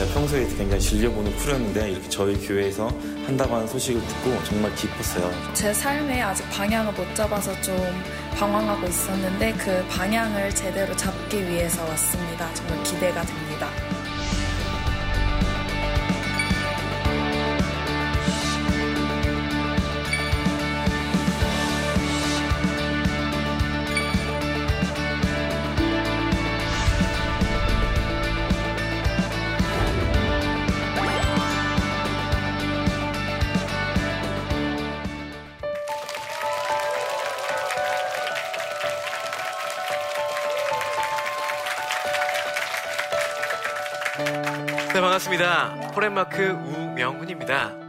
제가 평소에 굉장히 즐겨보는 프로였는데 이렇게 저희 교회에서 한다고 하는 소식을 듣고 정말 기뻤어요. 제 삶에 아직 방향을 못 잡아서 좀 방황하고 있었는데 그 방향을 제대로 잡기 위해서 왔습니다. 정말 기대가 됩니다. 포렌마크 우명훈입니다.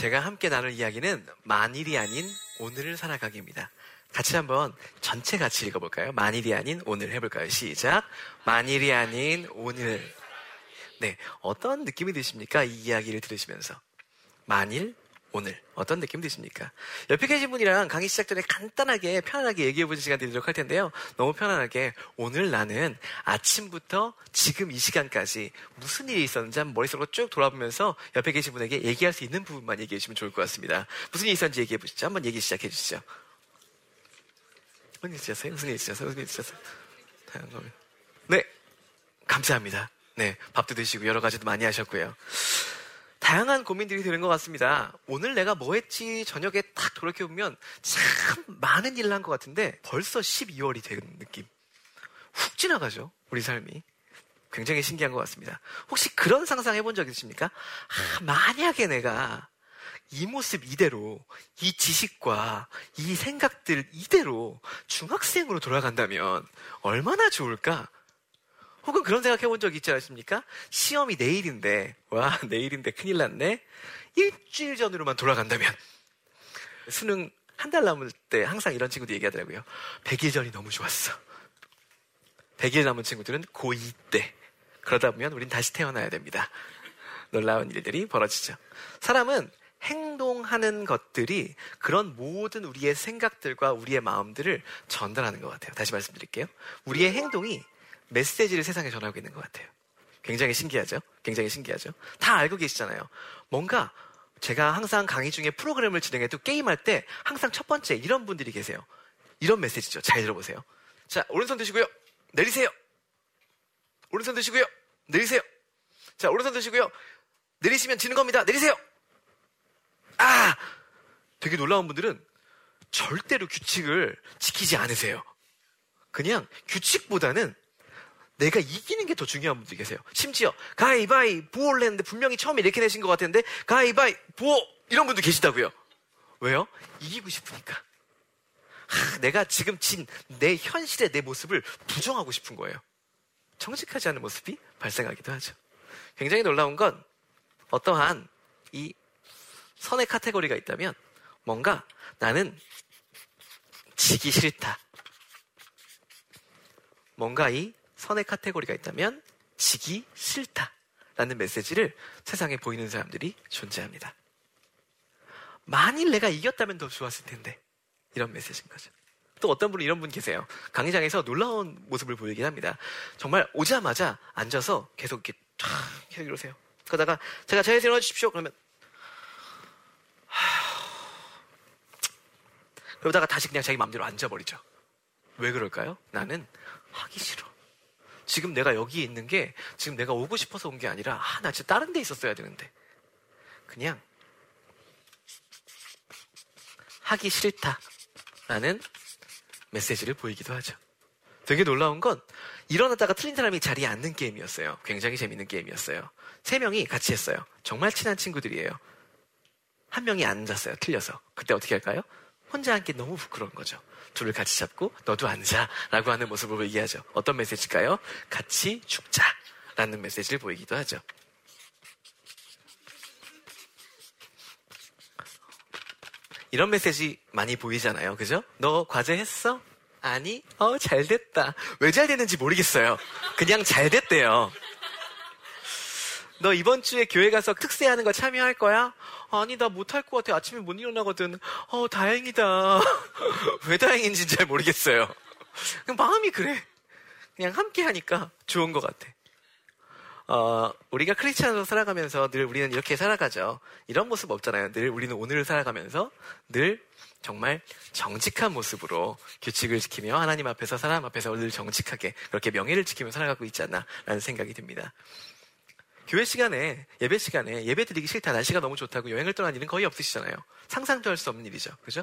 제가 함께 나눌 이야기는 만일이 아닌 오늘을 살아가기입니다. 같이 한번 전체 같이 읽어볼까요? 만일이 아닌 오늘 해볼까요? 시작. 만일이 아닌 오늘. 네. 어떤 느낌이 드십니까? 이 이야기를 들으시면서. 만일, 오늘. 어떤 느낌 드십니까? 옆에 계신 분이랑 강의 시작 전에 간단하게, 편안하게 얘기해 보는 시간 드리도록 할 텐데요. 너무 편안하게, 오늘 나는 아침부터 지금 이 시간까지 무슨 일이 있었는지 한번 머릿속으로 쭉 돌아보면서 옆에 계신 분에게 얘기할 수 있는 부분만 얘기해 주시면 좋을 것 같습니다. 무슨 일이 있었는지 얘기해 보시죠. 한번 얘기 시작해 주시죠. 무슨 일 있었어요? 무슨 일 있었어요? 무슨 일 거. 네. 감사합니다. 네. 밥도 드시고 여러 가지도 많이 하셨고요. 다양한 고민들이 드는 것 같습니다. 오늘 내가 뭐 했지 저녁에 딱 돌이켜보면 참 많은 일을 한 것 같은데 벌써 12월이 된 느낌. 훅 지나가죠. 우리 삶이. 굉장히 신기한 것 같습니다. 혹시 그런 상상 해본 적 있으십니까? 아, 만약에 내가 이 모습 이대로, 이 지식과 이 생각들 이대로 중학생으로 돌아간다면 얼마나 좋을까? 혹은 그런 생각 해 본 적 있지 않습니까? 시험이 내일인데, 와, 내일인데 큰일 났네? 일주일 전으로만 돌아간다면. 수능 한 달 남을 때 항상 이런 친구도 얘기하더라고요. 100일 전이 너무 좋았어. 100일 남은 친구들은 고2 때. 그러다 보면 우린 다시 태어나야 됩니다. 놀라운 일들이 벌어지죠. 사람은 행동하는 것들이 그런 모든 우리의 생각들과 우리의 마음들을 전달하는 것 같아요. 다시 말씀드릴게요. 우리의 행동이 메시지를 세상에 전하고 있는 것 같아요. 굉장히 신기하죠? 굉장히 신기하죠? 다 알고 계시잖아요. 뭔가 제가 항상 강의 중에 프로그램을 진행해도 게임할 때 항상 첫 번째 이런 분들이 계세요. 이런 메시지죠. 잘 들어보세요. 자, 오른손 드시고요. 내리세요. 오른손 드시고요. 내리세요. 자, 오른손 드시고요. 내리시면 지는 겁니다. 내리세요. 아! 되게 놀라운 분들은 절대로 규칙을 지키지 않으세요. 그냥 규칙보다는 내가 이기는 게 더 중요한 분들이 계세요. 심지어 가위바위 보를 했는데 분명히 처음에 이렇게 내신 것 같은데 가위바위 보 이런 분도 계시다고요. 왜요? 이기고 싶으니까. 하, 내가 지금 진 내 현실의 내 모습을 부정하고 싶은 거예요. 정직하지 않은 모습이 발생하기도 하죠. 굉장히 놀라운 건 어떠한 이 선의 카테고리가 있다면 뭔가 나는 지기 싫다. 뭔가 이 선의 카테고리가 있다면 지기 싫다. 라는 메시지를 세상에 보이는 사람들이 존재합니다. 만일 내가 이겼다면 더 좋았을 텐데. 이런 메시지인 거죠. 또 어떤 분은 이런 분 계세요. 강의장에서 놀라운 모습을 보이긴 합니다. 정말 오자마자 앉아서 계속 이렇게 쫙 계속 이러세요. 그러다가 제가 자리에서 일어나 주십시오. 그러면 그러다가 다시 그냥 자기 마음대로 앉아버리죠. 왜 그럴까요? 나는 하기 싫어. 지금 내가 여기에 있는 게 지금 내가 오고 싶어서 온 게 아니라 아, 나 진짜 다른 데 있었어야 되는데. 그냥 하기 싫다라는 메시지를 보이기도 하죠. 되게 놀라운 건 일어나다가 틀린 사람이 자리에 앉는 게임이었어요. 굉장히 재밌는 게임이었어요. 세 명이 같이 했어요. 정말 친한 친구들이에요. 한 명이 앉았어요. 틀려서. 그때 어떻게 할까요? 혼자 앉기 너무 부끄러운 거죠. 둘을 같이 잡고 너도 앉아 라고 하는 모습을 보이게 어떤 메시지일까요? 같이 죽자 라는 메시지를 보이기도 하죠. 이런 메시지 많이 보이잖아요. 그죠? 너 과제 했어? 아니, 어, 잘 됐다. 왜 잘 됐는지 모르겠어요. 그냥 잘 됐대요. 너 이번 주에 교회 가서 특세하는 거 참여할 거야? 아니, 나 못할 것 같아. 아침에 못 일어나거든. 어, 다행이다. 왜 다행인지 잘 모르겠어요. 그냥 마음이 그래. 그냥 함께 하니까 좋은 것 같아. 어, 우리가 크리스찬으로 살아가면서 늘 우리는 이렇게 살아가죠. 이런 모습 없잖아요. 늘 우리는 오늘을 살아가면서 늘 정말 정직한 모습으로 규칙을 지키며 하나님 앞에서 사람 앞에서 늘 정직하게 그렇게 명예를 지키며 살아가고 있지 않나라는 생각이 듭니다. 교회 시간에 예배 시간에 예배 드리기 싫다 날씨가 너무 좋다고 여행을 떠난 일은 거의 없으시잖아요. 상상도 할 수 없는 일이죠. 그죠?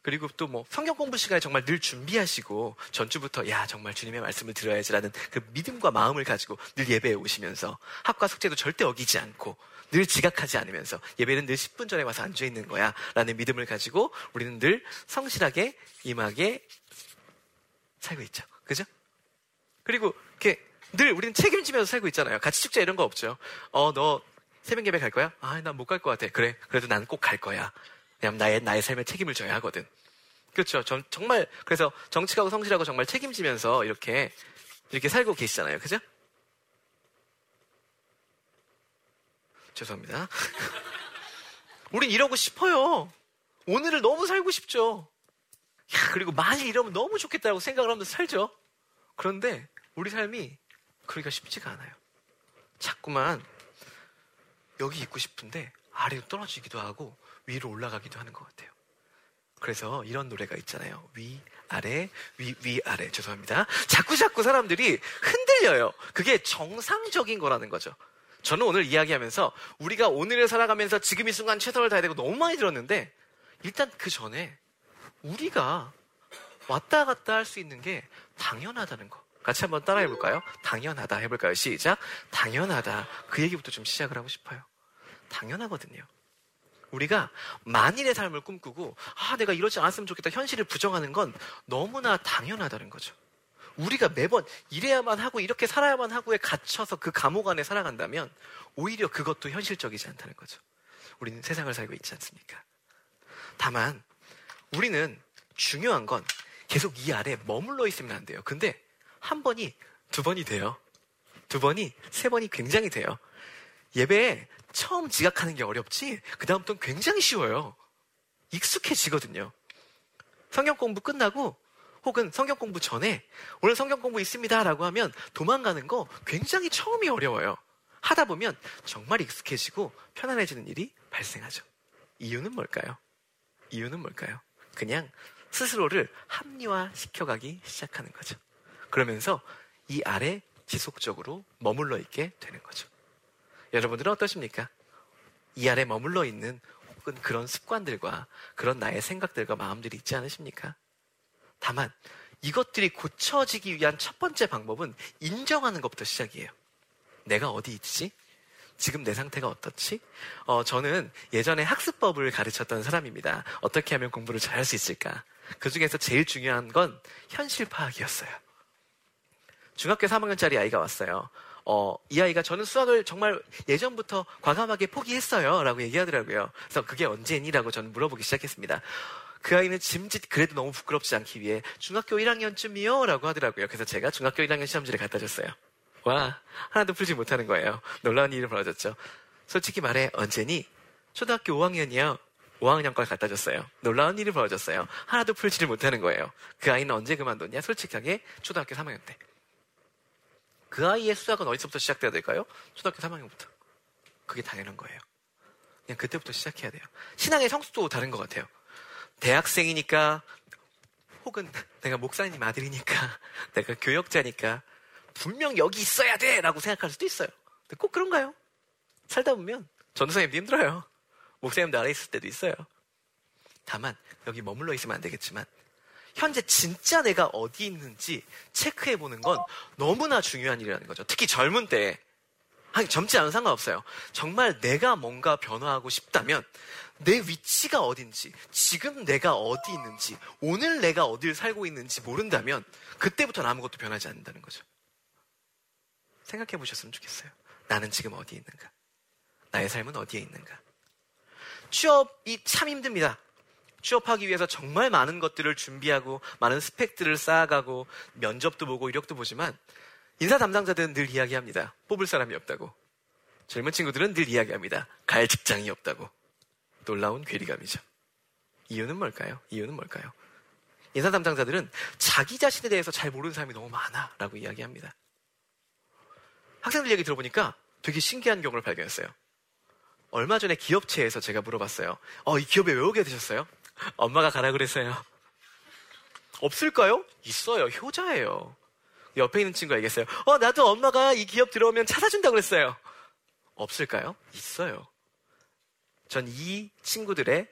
그리고 또 뭐 성경 공부 시간에 정말 늘 준비하시고 전주부터 야 정말 주님의 말씀을 들어야지라는 그 믿음과 마음을 가지고 늘 예배에 오시면서 학과 숙제도 절대 어기지 않고 늘 지각하지 않으면서 예배는 늘 10분 전에 와서 앉아 있는 거야 라는 믿음을 가지고 우리는 늘 성실하게 임하게 살고 있죠. 그죠? 그리고 이렇게 늘 우리는 책임지면서 살고 있잖아요. 같이 축제 이런 거 없죠. 어, 너 새벽 예배 갈 거야? 아, 난 못 갈 것 같아. 그래. 그래도 난 꼭 갈 거야. 왜냐면 나의, 나의 삶에 책임을 져야 하거든. 그렇죠. 전, 정말, 그래서 정직하고 성실하고 정말 책임지면서 이렇게, 이렇게 살고 계시잖아요. 그죠? 죄송합니다. 우린 이러고 싶어요. 오늘을 너무 살고 싶죠. 야, 그리고 만일 이러면 너무 좋겠다고 생각을 하면서 살죠. 그런데 우리 삶이 그러기가 쉽지가 않아요. 자꾸만 여기 있고 싶은데 아래로 떨어지기도 하고 위로 올라가기도 하는 것 같아요. 그래서 이런 노래가 있잖아요. 위, 아래, 위, 위, 아래. 죄송합니다. 자꾸 자꾸 사람들이 흔들려요. 그게 정상적인 거라는 거죠. 저는 오늘 이야기하면서 우리가 오늘을 살아가면서 지금 이 순간 최선을 다해야 되고 너무 많이 들었는데 일단 그 전에 우리가 왔다 갔다 할 수 있는 게 당연하다는 거. 같이 한번 따라해 볼까요? 당연하다 해볼까요? 시작. 당연하다. 그 얘기부터 좀 시작을 하고 싶어요. 당연하거든요. 우리가 만일의 삶을 꿈꾸고 아 내가 이러지 않았으면 좋겠다 현실을 부정하는 건 너무나 당연하다는 거죠. 우리가 매번 이래야만 하고 이렇게 살아야만 하고에 갇혀서 그 감옥 안에 살아간다면 오히려 그것도 현실적이지 않다는 거죠. 우리는 세상을 살고 있지 않습니까? 다만 우리는 중요한 건 계속 이 아래 머물러 있으면 안 돼요. 근데 한 번이 두 번이 돼요. 두 번이 세 번이 굉장히 돼요. 예배에 처음 지각하는 게 어렵지, 그다음부터는 굉장히 쉬워요. 익숙해지거든요. 성경 공부 끝나고, 혹은 성경 공부 전에, 오늘 성경 공부 있습니다. 라고 하면 도망가는 거 굉장히 처음이 어려워요. 하다 보면 정말 익숙해지고 편안해지는 일이 발생하죠. 이유는 뭘까요? 이유는 뭘까요? 그냥 스스로를 합리화 시켜가기 시작하는 거죠. 그러면서 이 아래 지속적으로 머물러 있게 되는 거죠. 여러분들은 어떠십니까? 이 아래 머물러 있는 혹은 그런 습관들과 그런 나의 생각들과 마음들이 있지 않으십니까? 다만 이것들이 고쳐지기 위한 첫 번째 방법은 인정하는 것부터 시작이에요. 내가 어디 있지? 지금 내 상태가 어떻지? 어, 저는 예전에 학습법을 가르쳤던 사람입니다. 어떻게 하면 공부를 잘할 수 있을까? 그 중에서 제일 중요한 건 현실 파악이었어요. 중학교 3학년짜리 아이가 왔어요. 어, 이 아이가 저는 수학을 정말 예전부터 과감하게 포기했어요. 라고 얘기하더라고요. 그래서 그게 언제니? 라고 저는 물어보기 시작했습니다. 그 아이는 짐짓 그래도 너무 부끄럽지 않기 위해 중학교 1학년쯤이요? 라고 하더라고요. 그래서 제가 중학교 1학년 시험지를 갖다 줬어요. 와, 하나도 풀지 못하는 거예요. 놀라운 일이 벌어졌죠. 솔직히 말해, 언제니? 초등학교 5학년이요. 5학년 걸 갖다 줬어요. 놀라운 일이 벌어졌어요. 하나도 풀지를 못하는 거예요. 그 아이는 언제 그만뒀냐? 솔직하게 초등학교 3학년 때. 그 아이의 수학은 어디서부터 시작돼야 될까요? 초등학교 3학년부터. 그게 당연한 거예요. 그냥 그때부터 시작해야 돼요. 신앙의 성수도 다른 것 같아요. 대학생이니까 혹은 내가 목사님 아들이니까, 내가 교역자니까, 분명 여기 있어야 돼! 라고 생각할 수도 있어요. 근데 꼭 그런가요? 살다 보면 전도사님도 힘들어요. 목사님도 아래 있을 때도 있어요. 다만, 여기 머물러 있으면 안 되겠지만, 현재 진짜 내가 어디 있는지 체크해 보는 건 너무나 중요한 일이라는 거죠. 특히 젊은 때. 아니, 젊지 않은 상관없어요. 정말 내가 뭔가 변화하고 싶다면 내 위치가 어딘지, 지금 내가 어디 있는지, 오늘 내가 어딜 살고 있는지 모른다면 그때부터는 아무것도 변하지 않는다는 거죠. 생각해 보셨으면 좋겠어요. 나는 지금 어디에 있는가? 나의 삶은 어디에 있는가? 취업이 참 힘듭니다. 취업하기 위해서 정말 많은 것들을 준비하고 많은 스펙들을 쌓아가고 면접도 보고 이력도 보지만 인사 담당자들은 늘 이야기합니다. 뽑을 사람이 없다고. 젊은 친구들은 늘 이야기합니다. 갈 직장이 없다고. 놀라운 괴리감이죠. 이유는 뭘까요? 이유는 뭘까요? 인사 담당자들은 자기 자신에 대해서 잘 모르는 사람이 너무 많아 라고 이야기합니다. 학생들 얘기 들어보니까 되게 신기한 경우를 발견했어요. 얼마 전에 기업체에서 제가 물어봤어요. 어, 이 기업에 왜 오게 되셨어요? 엄마가 가라 그랬어요. 없을까요? 있어요. 효자예요. 옆에 있는 친구가 얘기했어요. 어, 나도 엄마가 이 기업 들어오면 차 사준다고 그랬어요. 없을까요? 있어요. 전 이 친구들의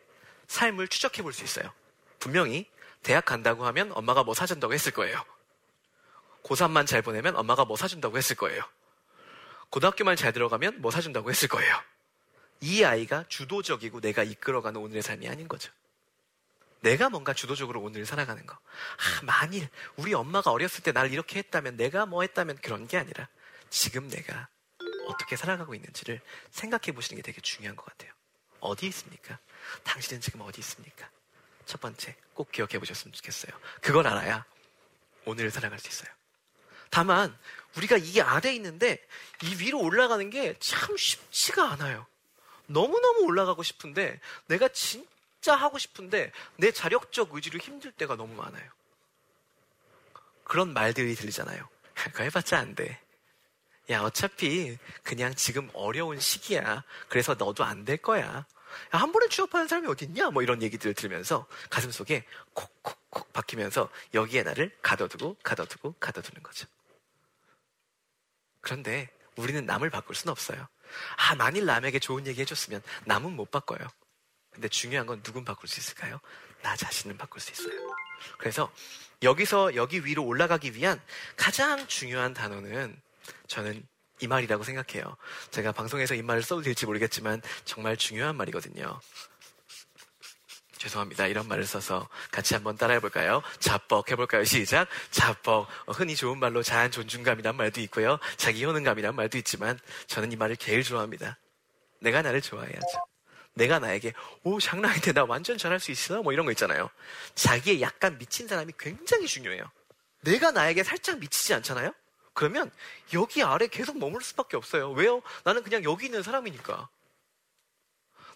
삶을 추적해 볼 수 있어요. 분명히 대학 간다고 하면 엄마가 뭐 사준다고 했을 거예요. 고3만 잘 보내면 엄마가 뭐 사준다고 했을 거예요. 고등학교만 잘 들어가면 뭐 사준다고 했을 거예요. 이 아이가 주도적이고 내가 이끌어가는 오늘의 삶이 아닌 거죠. 내가 뭔가 주도적으로 오늘을 살아가는 거. 아, 만일 우리 엄마가 어렸을 때 날 이렇게 했다면 내가 뭐 했다면 그런 게 아니라 지금 내가 어떻게 살아가고 있는지를 생각해 보시는 게 되게 중요한 것 같아요. 어디 있습니까? 당신은 지금 어디 있습니까? 첫 번째, 꼭 기억해 보셨으면 좋겠어요. 그걸 알아야 오늘을 살아갈 수 있어요. 다만, 우리가 이 아래에 있는데 이 위로 올라가는 게 참 쉽지가 않아요. 너무너무 올라가고 싶은데 내가 진 짜 하고 싶은데 내 자력적 의지로 힘들 때가 너무 많아요. 그런 말들이 들리잖아요. 그거 해봤자 안 돼. 야, 어차피 그냥 지금 어려운 시기야. 그래서 너도 안 될 거야. 야, 한 번에 취업하는 사람이 어딨냐? 뭐 이런 얘기들을 들으면서 가슴 속에 콕콕콕 박히면서 여기에 나를 가둬두고 가둬두고 가둬두는 거죠. 그런데 우리는 남을 바꿀 수는 없어요. 아, 만일 남에게 좋은 얘기 해줬으면 남은 못 바꿔요. 근데 중요한 건 누군 바꿀 수 있을까요? 나 자신은 바꿀 수 있어요. 그래서 여기서 여기 위로 올라가기 위한 가장 중요한 단어는 저는 이 말이라고 생각해요. 제가 방송에서 이 말을 써도 될지 모르겠지만 정말 중요한 말이거든요. 죄송합니다. 이런 말을 써서 같이 한번 따라해 볼까요? 자뻑 해볼까요? 시작. 자뻑. 어, 흔히 좋은 말로 자한 존중감이란 말도 있고요. 자기 효능감이란 말도 있지만 저는 이 말을 제일 좋아합니다. 내가 나를 좋아해야죠. 내가 나에게 오 장난인데 나 완전 잘할 수 있어 뭐 이런 거 있잖아요. 자기에 약간 미친 사람이 굉장히 중요해요. 내가 나에게 살짝 미치지 않잖아요. 그러면 여기 아래 계속 머물 수밖에 없어요. 왜요? 나는 그냥 여기 있는 사람이니까.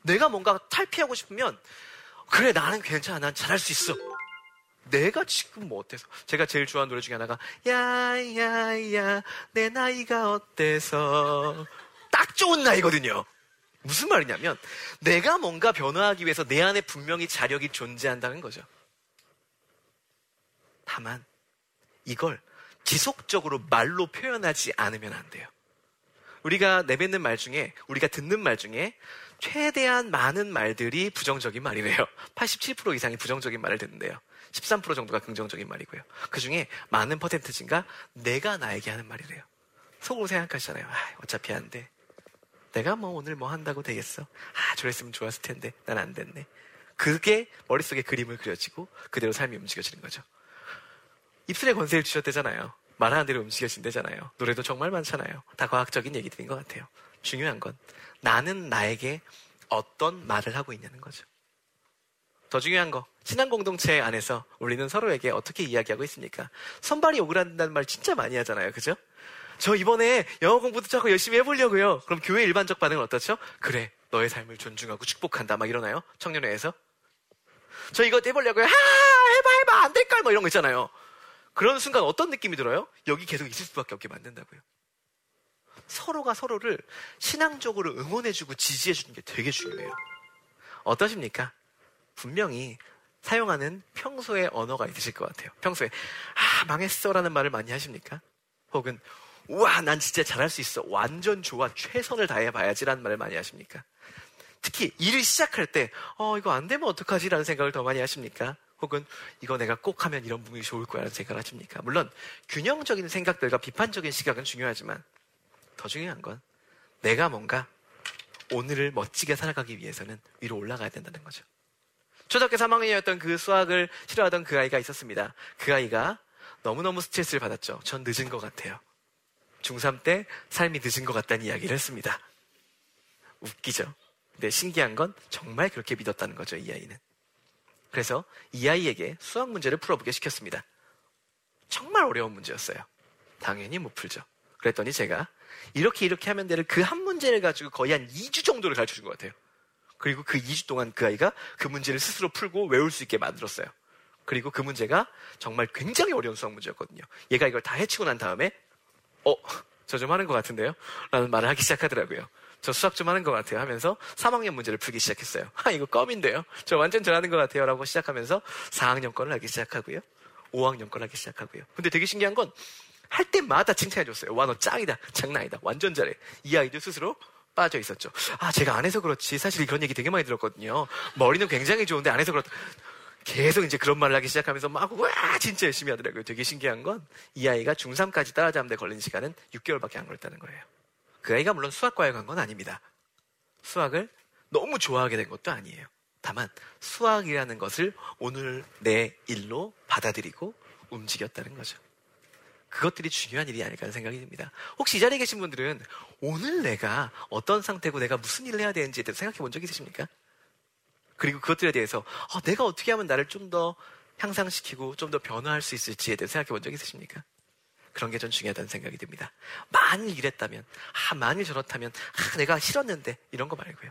내가 뭔가 탈피하고 싶으면 그래 나는 괜찮아 난 잘할 수 있어. 내가 지금 뭐 어때서? 제가 제일 좋아하는 노래 중에 하나가 야야야 내 나이가 어때서 딱 좋은 나이거든요. 무슨 말이냐면 내가 뭔가 변화하기 위해서 내 안에 분명히 자력이 존재한다는 거죠. 다만 이걸 지속적으로 말로 표현하지 않으면 안 돼요. 우리가 내뱉는 말 중에 우리가 듣는 말 중에 최대한 많은 말들이 부정적인 말이래요. 87% 이상이 부정적인 말을 듣는데요. 13% 정도가 긍정적인 말이고요. 그 중에 많은 퍼센트진가 내가 나에게 하는 말이래요. 속으로 생각하시잖아요. 아, 어차피 안 돼. 내가 뭐 오늘 뭐 한다고 되겠어? 아, 저랬으면 좋았을 텐데. 난 안 됐네. 그게 머릿속에 그림을 그려지고 그대로 삶이 움직여지는 거죠. 입술에 권세를 주셨대잖아요. 말하는 대로 움직여진대잖아요. 노래도 정말 많잖아요. 다 과학적인 얘기들인 것 같아요. 중요한 건 나는 나에게 어떤 말을 하고 있냐는 거죠. 더 중요한 거, 신앙 공동체 안에서 우리는 서로에게 어떻게 이야기하고 있습니까? 선발이 오그란다는 말 진짜 많이 하잖아요. 그죠? 저 이번에 영어 공부도 자꾸 열심히 해보려고요. 그럼 교회 일반적 반응은 어떻죠? 그래, 너의 삶을 존중하고 축복한다. 막 이러나요? 청년회에서? 저 이거 해보려고요. 하! 해봐, 해봐! 안 될까? 뭐 이런 거 있잖아요. 그런 순간 어떤 느낌이 들어요? 여기 계속 있을 수밖에 없게 만든다고요. 서로가 서로를 신앙적으로 응원해주고 지지해주는 게 되게 중요해요. 어떠십니까? 분명히 사용하는 평소의 언어가 있으실 것 같아요. 평소에 아 망했어 라는 말을 많이 하십니까? 혹은 우와 난 진짜 잘할 수 있어 완전 좋아 최선을 다해봐야지라는 말을 많이 하십니까? 특히 일을 시작할 때 어 이거 안 되면 어떡하지라는 생각을 더 많이 하십니까? 혹은 이거 내가 꼭 하면 이런 부분이 좋을 거야라는 생각을 하십니까? 물론 균형적인 생각들과 비판적인 시각은 중요하지만 더 중요한 건 내가 뭔가 오늘을 멋지게 살아가기 위해서는 위로 올라가야 된다는 거죠. 초등학교 3학년이었던 그 수학을 싫어하던 그 아이가 있었습니다. 그 아이가 너무너무 스트레스를 받았죠. 전 늦은 것 같아요. 중3 때 삶이 늦은 것 같다는 이야기를 했습니다. 웃기죠? 근데 신기한 건 정말 그렇게 믿었다는 거죠, 이 아이는. 그래서 이 아이에게 수학 문제를 풀어보게 시켰습니다. 정말 어려운 문제였어요. 당연히 못 풀죠. 그랬더니 제가 이렇게 이렇게 하면 되는 그 한 문제를 가지고 거의 한 2주 정도를 가르쳐 준 것 같아요. 그리고 그 2주 동안 그 아이가 그 문제를 스스로 풀고 외울 수 있게 만들었어요. 그리고 그 문제가 정말 굉장히 어려운 수학 문제였거든요. 얘가 이걸 다 해치고 난 다음에, 어, 저 좀 하는 것 같은데요? 라는 말을 하기 시작하더라고요. 저 수학 좀 하는 것 같아요 하면서 3학년 문제를 풀기 시작했어요. 아, 이거 껌인데요? 저 완전 잘하는 것 같아요. 라고 시작하면서 4학년 거를 하기 시작하고요. 5학년 걸 하기 시작하고요. 근데 되게 신기한 건 할 때마다 칭찬해줬어요. 와, 너 짱이다. 장난 아니다. 완전 잘해. 이 아이도 스스로 빠져 있었죠. 아, 제가 안 해서 그렇지. 사실 그런 얘기 되게 많이 들었거든요. 머리는 굉장히 좋은데 안 해서 그렇다. 계속 이제 그런 말을 하기 시작하면서 막, 와, 진짜 열심히 하더라고요. 되게 신기한 건 이 아이가 중3까지 따라잡는데 걸린 시간은 6개월밖에 안 걸렸다는 거예요. 그 아이가 물론 수학과에 간 건 아닙니다. 수학을 너무 좋아하게 된 것도 아니에요. 다만 수학이라는 것을 오늘 내 일로 받아들이고 움직였다는 거죠. 그것들이 중요한 일이 아닐까 하는 생각이 듭니다. 혹시 이 자리에 계신 분들은 오늘 내가 어떤 상태고 내가 무슨 일을 해야 되는지에 대해서 생각해 본 적 있으십니까? 그리고 그것들에 대해서 어, 내가 어떻게 하면 나를 좀 더 향상시키고 좀 더 변화할 수 있을지에 대해서 생각해 본 적 있으십니까? 그런 게 전 중요하다는 생각이 듭니다. 만일 이랬다면, 아, 만일 저렇다면, 아, 내가 싫었는데, 이런 거 말고요.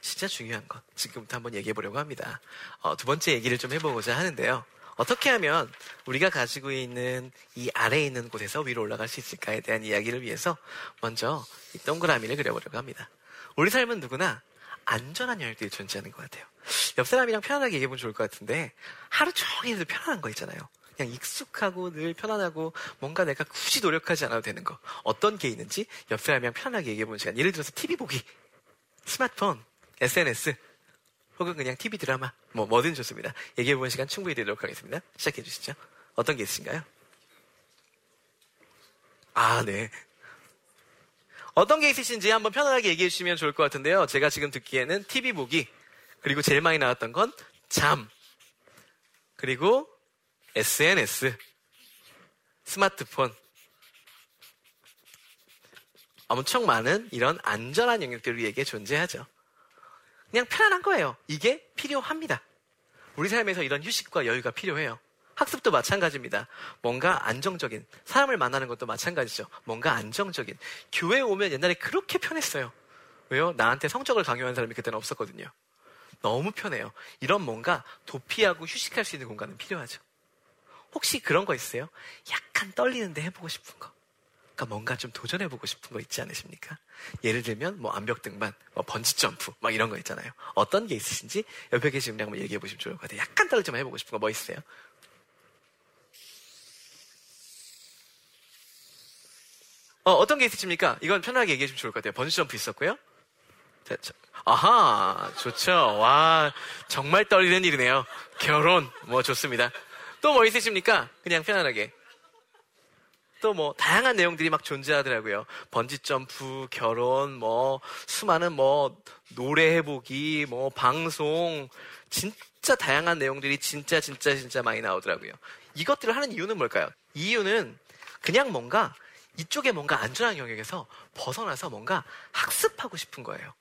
진짜 중요한 것. 지금부터 한번 얘기해 보려고 합니다. 어, 두 번째 얘기를 좀 해보고자 하는데요. 어떻게 하면 우리가 가지고 있는 이 아래에 있는 곳에서 위로 올라갈 수 있을까에 대한 이야기를 위해서 먼저 이 동그라미를 그려보려고 합니다. 우리 삶은 누구나 안전한 영역들이 존재하는 것 같아요. 옆 사람이랑 편안하게 얘기해보면 좋을 것 같은데 하루 종일 편안한 거 있잖아요. 그냥 익숙하고 늘 편안하고 뭔가 내가 굳이 노력하지 않아도 되는 거. 어떤 게 있는지 옆 사람이랑 편안하게 얘기해보는 시간. 예를 들어서 TV 보기, 스마트폰, SNS, 혹은 그냥 TV 드라마, 뭐, 뭐든 좋습니다. 얘기해보는 시간 충분히 되도록 하겠습니다. 시작해 주시죠. 어떤 게 있으신가요? 아, 네. 어떤 게 있으신지 한번 편안하게 얘기해 주시면 좋을 것 같은데요. 제가 지금 듣기에는 TV 보기, 그리고 제일 많이 나왔던 건 잠, 그리고 SNS, 스마트폰, 엄청 많은 이런 안전한 영역들이 우리에게 존재하죠. 그냥 편안한 거예요. 이게 필요합니다. 우리 삶에서 이런 휴식과 여유가 필요해요. 학습도 마찬가지입니다. 뭔가 안정적인, 사람을 만나는 것도 마찬가지죠. 뭔가 안정적인. 교회에 오면 옛날에 그렇게 편했어요. 왜요? 나한테 성적을 강요하는 사람이 그때는 없었거든요. 너무 편해요. 이런 뭔가 도피하고 휴식할 수 있는 공간은 필요하죠. 혹시 그런 거 있어요? 약간 떨리는데 해보고 싶은 거. 그러니까 뭔가 좀 도전해보고 싶은 거 있지 않으십니까? 예를 들면 뭐 암벽 등반, 뭐 번지 점프, 막 이런 거 있잖아요. 어떤 게 있으신지 옆에 계신 분이 한번 얘기해 보시면 좋을 것 같아요. 약간 떨리지만 해보고 싶은 거 뭐 있어요? 어, 어떤 게 있으십니까? 이건 편하게 얘기해 주시면 좋을 것 같아요. 번지 점프 있었고요. 자, 자, 아하, 좋죠. 와, 정말 떨리는 일이네요. 결혼, 뭐 좋습니다. 또 뭐 있으십니까? 그냥 편안하게. 또 뭐 다양한 내용들이 막 존재하더라고요. 번지 점프, 결혼, 뭐 수많은 뭐 노래 해보기, 뭐 방송, 진짜 다양한 내용들이 진짜 진짜 진짜 많이 나오더라고요. 이것들을 하는 이유는 뭘까요? 이유는 그냥 뭔가 이쪽에 뭔가 안전한 영역에서 벗어나서 뭔가 학습하고 싶은 거예요.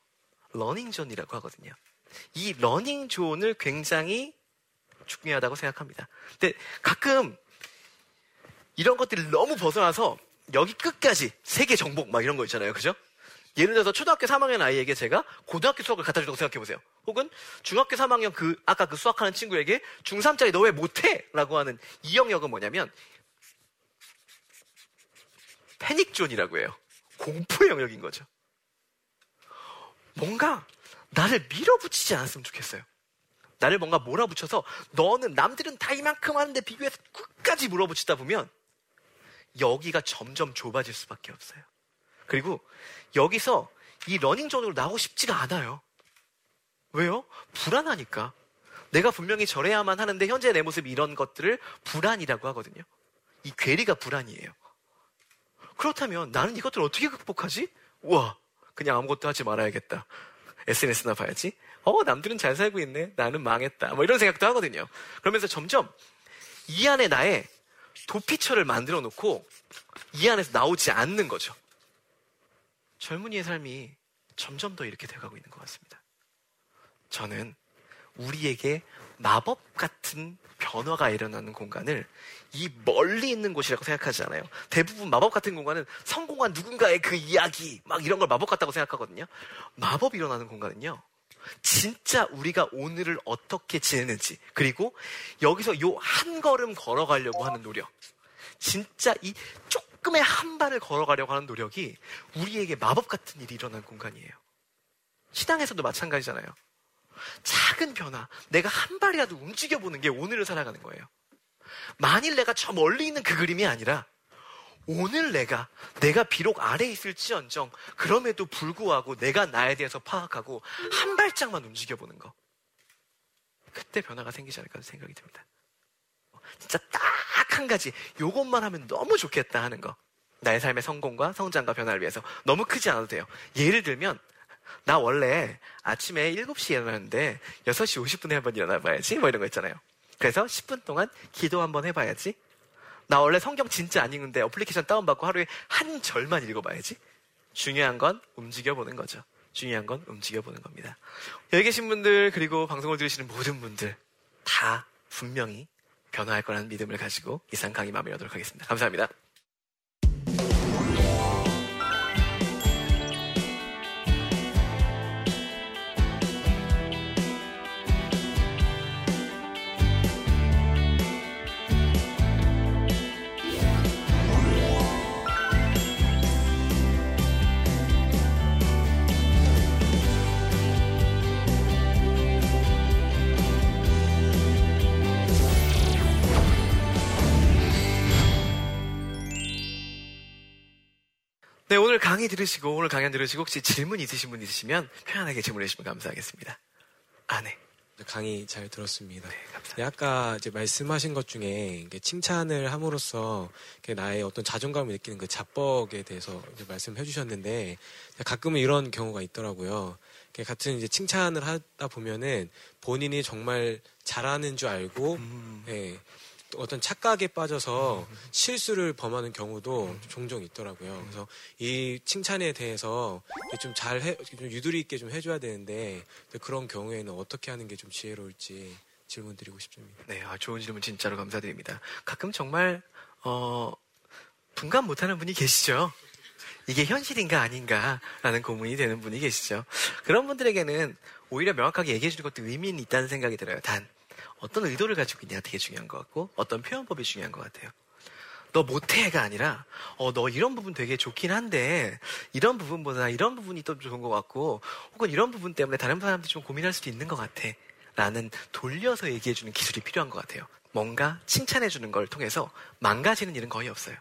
learning zone이라고 하거든요. 이 learning zone을 굉장히 중요하다고 생각합니다. 근데 가끔 이런 것들이 너무 벗어나서 여기 끝까지 세계 정복 막 이런 거 있잖아요. 그죠? 예를 들어서 초등학교 3학년 아이에게 제가 고등학교 수학을 갖다 준다고 생각해 보세요. 혹은 중학교 3학년 그 아까 그 수학하는 친구에게 중3짜리 너 왜 못해? 라고 하는 이 영역은 뭐냐면 패닉존이라고 해요. 공포의 영역인 거죠. 뭔가 나를 밀어붙이지 않았으면 좋겠어요. 나를 뭔가 몰아붙여서 너는 남들은 다 이만큼 하는데 비교해서 끝까지 몰아붙이다 보면 여기가 점점 좁아질 수밖에 없어요. 그리고 여기서 이 learning zone으로 나오고 싶지가 않아요. 왜요? 불안하니까. 내가 분명히 저래야만 하는데 현재 내 모습이 이런 것들을 불안이라고 하거든요. 이 괴리가 불안이에요. 그렇다면 나는 이것들을 어떻게 극복하지? 우와, 그냥 아무것도 하지 말아야겠다. SNS나 봐야지. 어, 남들은 잘 살고 있네. 나는 망했다. 뭐 이런 생각도 하거든요. 그러면서 점점 이 안에 나의 도피처를 만들어 놓고 이 안에서 나오지 않는 거죠. 젊은이의 삶이 점점 더 이렇게 돼가고 있는 것 같습니다. 저는 우리에게 마법 같은 변화가 일어나는 공간을 이 멀리 있는 곳이라고 생각하지 않아요. 대부분 마법 같은 공간은 성공한 누군가의 그 이야기, 막 이런 걸 마법 같다고 생각하거든요. 마법이 일어나는 공간은요. 진짜 우리가 오늘을 어떻게 지내는지, 그리고 여기서 요 한 걸음 걸어가려고 하는 노력. 진짜 이 조금의 한 발을 걸어가려고 하는 노력이 우리에게 마법 같은 일이 일어난 공간이에요. 시당에서도 마찬가지잖아요. 작은 변화, 내가 한 발이라도 움직여보는 게 오늘을 살아가는 거예요. 만일 내가 저 멀리 있는 그 그림이 아니라 오늘 내가 내가 비록 아래에 있을지언정 그럼에도 불구하고 내가 나에 대해서 파악하고 한 발짝만 움직여 보는 거. 그때 변화가 생기지 않을까 생각이 듭니다. 진짜 딱 한 가지 요것만 하면 너무 좋겠다 하는 거. 나의 삶의 성공과 성장과 변화를 위해서 너무 크지 않아도 돼요. 예를 들면 나 원래 아침에 7시에 일어나는데 6시 50분에 한 번 일어나 봐야지 뭐 이런 거 있잖아요. 그래서 10분 동안 기도 한번 해봐야지. 나 원래 성경 진짜 안 읽는데 어플리케이션 다운받고 하루에 한 절만 읽어봐야지. 중요한 건 움직여보는 거죠. 중요한 건 움직여보는 겁니다. 여기 계신 분들 그리고 방송을 들으시는 모든 분들 다 분명히 변화할 거라는 믿음을 가지고 이상 강의 마무리하도록 하겠습니다. 감사합니다. 강의 들으시고, 오늘 강연 들으시고, 혹시 질문 있으신 분 있으시면 편안하게 질문해 주시면 감사하겠습니다. 아, 네. 강의 잘 들었습니다. 네, 감사합니다. 네, 아까 이제 말씀하신 것 중에 칭찬을 함으로써 나의 어떤 자존감을 느끼는 그 자뻑에 대해서 말씀해 주셨는데 가끔은 이런 경우가 있더라고요. 같은 이제 칭찬을 하다 보면은 본인이 정말 잘하는 줄 알고 음. 예, 또 어떤 착각에 빠져서 실수를 범하는 경우도 종종 있더라고요. 그래서 이 칭찬에 대해서 좀잘 해, 좀 유두리 있게 좀 해줘야 되는데 그런 경우에는 어떻게 하는 게 좀 지혜로울지 질문 드리고 싶습니다. 네, 아, 좋은 질문 진짜로 감사드립니다. 가끔 정말, 어, 분간 못하는 분이 계시죠? 이게 현실인가 아닌가라는 고민이 되는 분이 계시죠? 그런 분들에게는 오히려 명확하게 얘기해 주는 것도 의미는 있다는 생각이 들어요. 단, 어떤 의도를 가지고 있냐 되게 중요한 것 같고, 어떤 표현법이 중요한 것 같아요. 너 못해가 아니라, 어, 너 이런 부분 되게 좋긴 한데, 이런 부분보다 이런 부분이 더 좋은 것 같고, 혹은 이런 부분 때문에 다른 사람들이 좀 고민할 수도 있는 것 같아. 라는 돌려서 얘기해주는 기술이 필요한 것 같아요. 뭔가 칭찬해주는 걸 통해서 망가지는 일은 거의 없어요.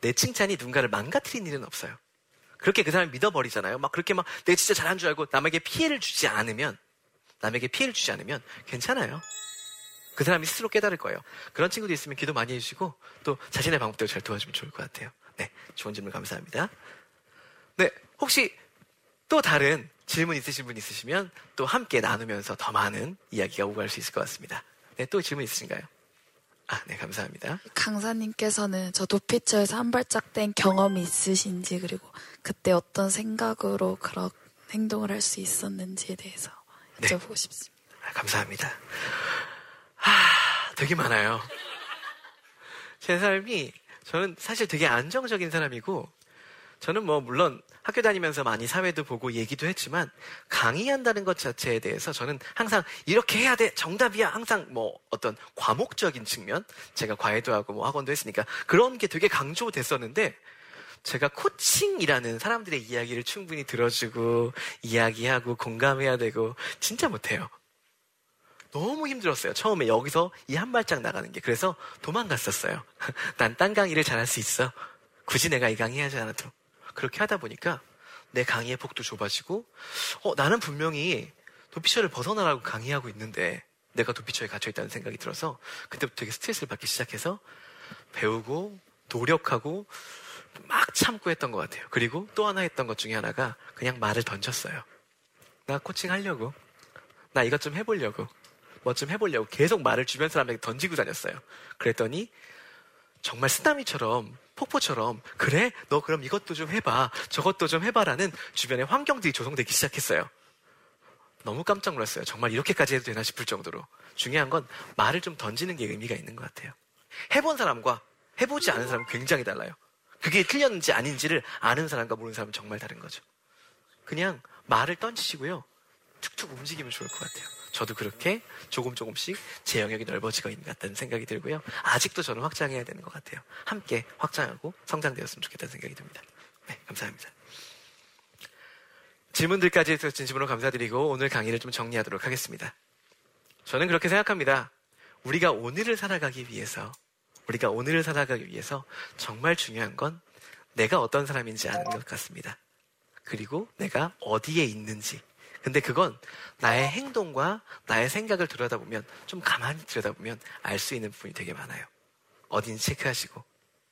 내 칭찬이 누군가를 망가뜨리는 일은 없어요. 그렇게 그 사람을 믿어버리잖아요. 막 그렇게 막 내가 진짜 잘한 줄 알고 남에게 피해를 주지 않으면, 남에게 피해를 주지 않으면 괜찮아요. 그 사람이 스스로 깨달을 거예요. 그런 친구도 있으면 기도 많이 해주시고 또 자신의 방법대로 잘 도와주면 좋을 것 같아요. 네, 좋은 질문 감사합니다. 네, 혹시 또 다른 질문 있으신 분 있으시면 또 함께 나누면서 더 많은 이야기가 오갈 수 있을 것 같습니다. 네, 또 질문 있으신가요? 아, 네, 감사합니다. 강사님께서는 저 도피처에서 한 발짝 뗀 경험이 있으신지 그리고 그때 어떤 생각으로 그런 행동을 할 수 있었는지에 대해서 네. 여쭤보고 싶습니다. 아, 감사합니다. 하, 되게 많아요. 제 삶이 저는 사실 되게 안정적인 사람이고 저는 뭐 물론 학교 다니면서 많이 사회도 보고 얘기도 했지만 강의한다는 것 자체에 대해서 저는 항상 이렇게 해야 돼 정답이야 항상 뭐 어떤 과목적인 측면 제가 과외도 하고 뭐 학원도 했으니까 그런 게 되게 강조됐었는데 제가 코칭이라는 사람들의 이야기를 충분히 들어주고 이야기하고 공감해야 되고 진짜 못해요. 너무 힘들었어요. 처음에 여기서 이 한 발짝 나가는 게. 그래서 도망갔었어요. 난 딴 강의를 잘할 수 있어. 굳이 내가 이 강의 하지 않아도. 그렇게 하다 보니까 내 강의의 폭도 좁아지고, 어, 나는 분명히 도피처를 벗어나라고 강의하고 있는데 내가 도피처에 갇혀있다는 생각이 들어서 그때부터 되게 스트레스를 받기 시작해서 배우고 노력하고 막 참고 했던 것 같아요. 그리고 또 하나 했던 것 중에 하나가 그냥 말을 던졌어요. 나 코칭 하려고. 나 이것 좀 해보려고. 뭐 좀 해보려고. 계속 말을 주변 사람에게 던지고 다녔어요. 그랬더니 정말 쓰나미처럼 폭포처럼 그래 너 그럼 이것도 좀 해봐 저것도 좀 해봐라는 주변의 환경들이 조성되기 시작했어요. 너무 깜짝 놀랐어요. 정말 이렇게까지 해도 되나 싶을 정도로 중요한 건 말을 좀 던지는 게 의미가 있는 것 같아요. 해본 사람과 해보지 않은 사람은 굉장히 달라요. 그게 틀렸는지 아닌지를 아는 사람과 모르는 사람은 정말 다른 거죠. 그냥 말을 던지시고요. 툭툭 움직이면 좋을 것 같아요. 저도 그렇게 조금 조금씩 제 영역이 넓어지고 있는 것 같다는 생각이 들고요. 아직도 저는 확장해야 되는 것 같아요. 함께 확장하고 성장되었으면 좋겠다는 생각이 듭니다. 네, 감사합니다. 질문들까지 해서 진심으로 감사드리고 오늘 강의를 좀 정리하도록 하겠습니다. 저는 그렇게 생각합니다. 우리가 오늘을 살아가기 위해서, 우리가 오늘을 살아가기 위해서 정말 중요한 건 내가 어떤 사람인지 아는 것 같습니다. 그리고 내가 어디에 있는지. 근데 그건 나의 행동과 나의 생각을 들여다보면, 좀 가만히 들여다보면 알 수 있는 부분이 되게 많아요. 어딘지 체크하시고,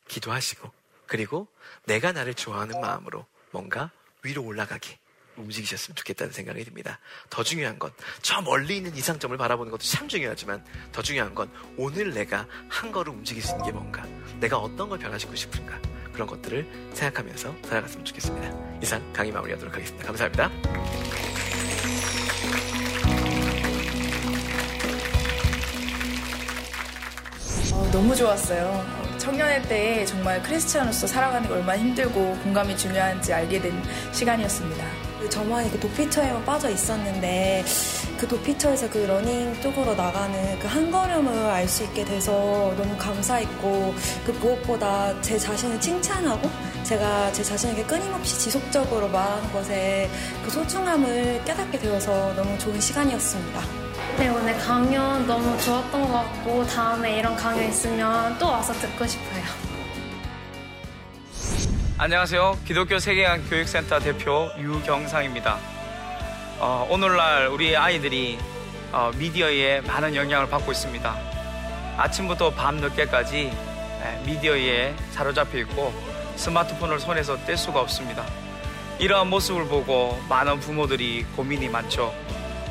기도하시고, 그리고 내가 나를 좋아하는 마음으로 뭔가 위로 올라가기. 움직이셨으면 좋겠다는 생각이 듭니다. 더 중요한 건 저 멀리 있는 이상점을 바라보는 것도 참 중요하지만 더 중요한 건 오늘 내가 한 걸음 움직일 수 있는 게 뭔가 내가 어떤 걸 변화시키고 싶은가 그런 것들을 생각하면서 살아갔으면 좋겠습니다. 이상 강의 마무리하도록 하겠습니다. 감사합니다. 어, 너무 좋았어요. 청년의 때에 정말 크리스찬으로서 살아가는 게 얼마나 힘들고 공감이 중요한지 알게 된 시간이었습니다. 저만이 그 도피처에만 빠져 있었는데 그 도피처에서 그 learning 쪽으로 나가는 그 한 걸음을 알 수 있게 돼서 너무 감사했고 그 무엇보다 제 자신을 칭찬하고 제가 제 자신에게 끊임없이 지속적으로 말하는 것에 그 소중함을 깨닫게 되어서 너무 좋은 시간이었습니다. 네, 오늘 강연 너무 좋았던 것 같고 다음에 이런 강연 있으면 또 와서 듣고 싶어요. 안녕하세요. 기독교 세계관 교육센터 대표 유경상입니다. 어, 오늘날 우리 아이들이 어, 미디어에 많은 영향을 받고 있습니다. 아침부터 밤 늦게까지 예, 미디어에 사로잡혀 있고 스마트폰을 손에서 뗄 수가 없습니다. 이러한 모습을 보고 많은 부모들이 고민이 많죠.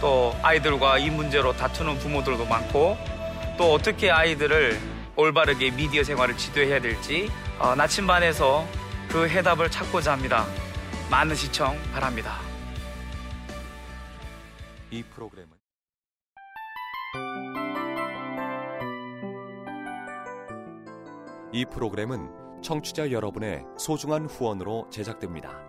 또 아이들과 이 문제로 다투는 부모들도 많고 또 어떻게 아이들을 올바르게 미디어 생활을 지도해야 될지 어, 나침반에서 그 해답을 찾고자 합니다. 많은 시청 바랍니다. 이 프로그램은 이 프로그램은 청취자 여러분의 소중한 후원으로 제작됩니다.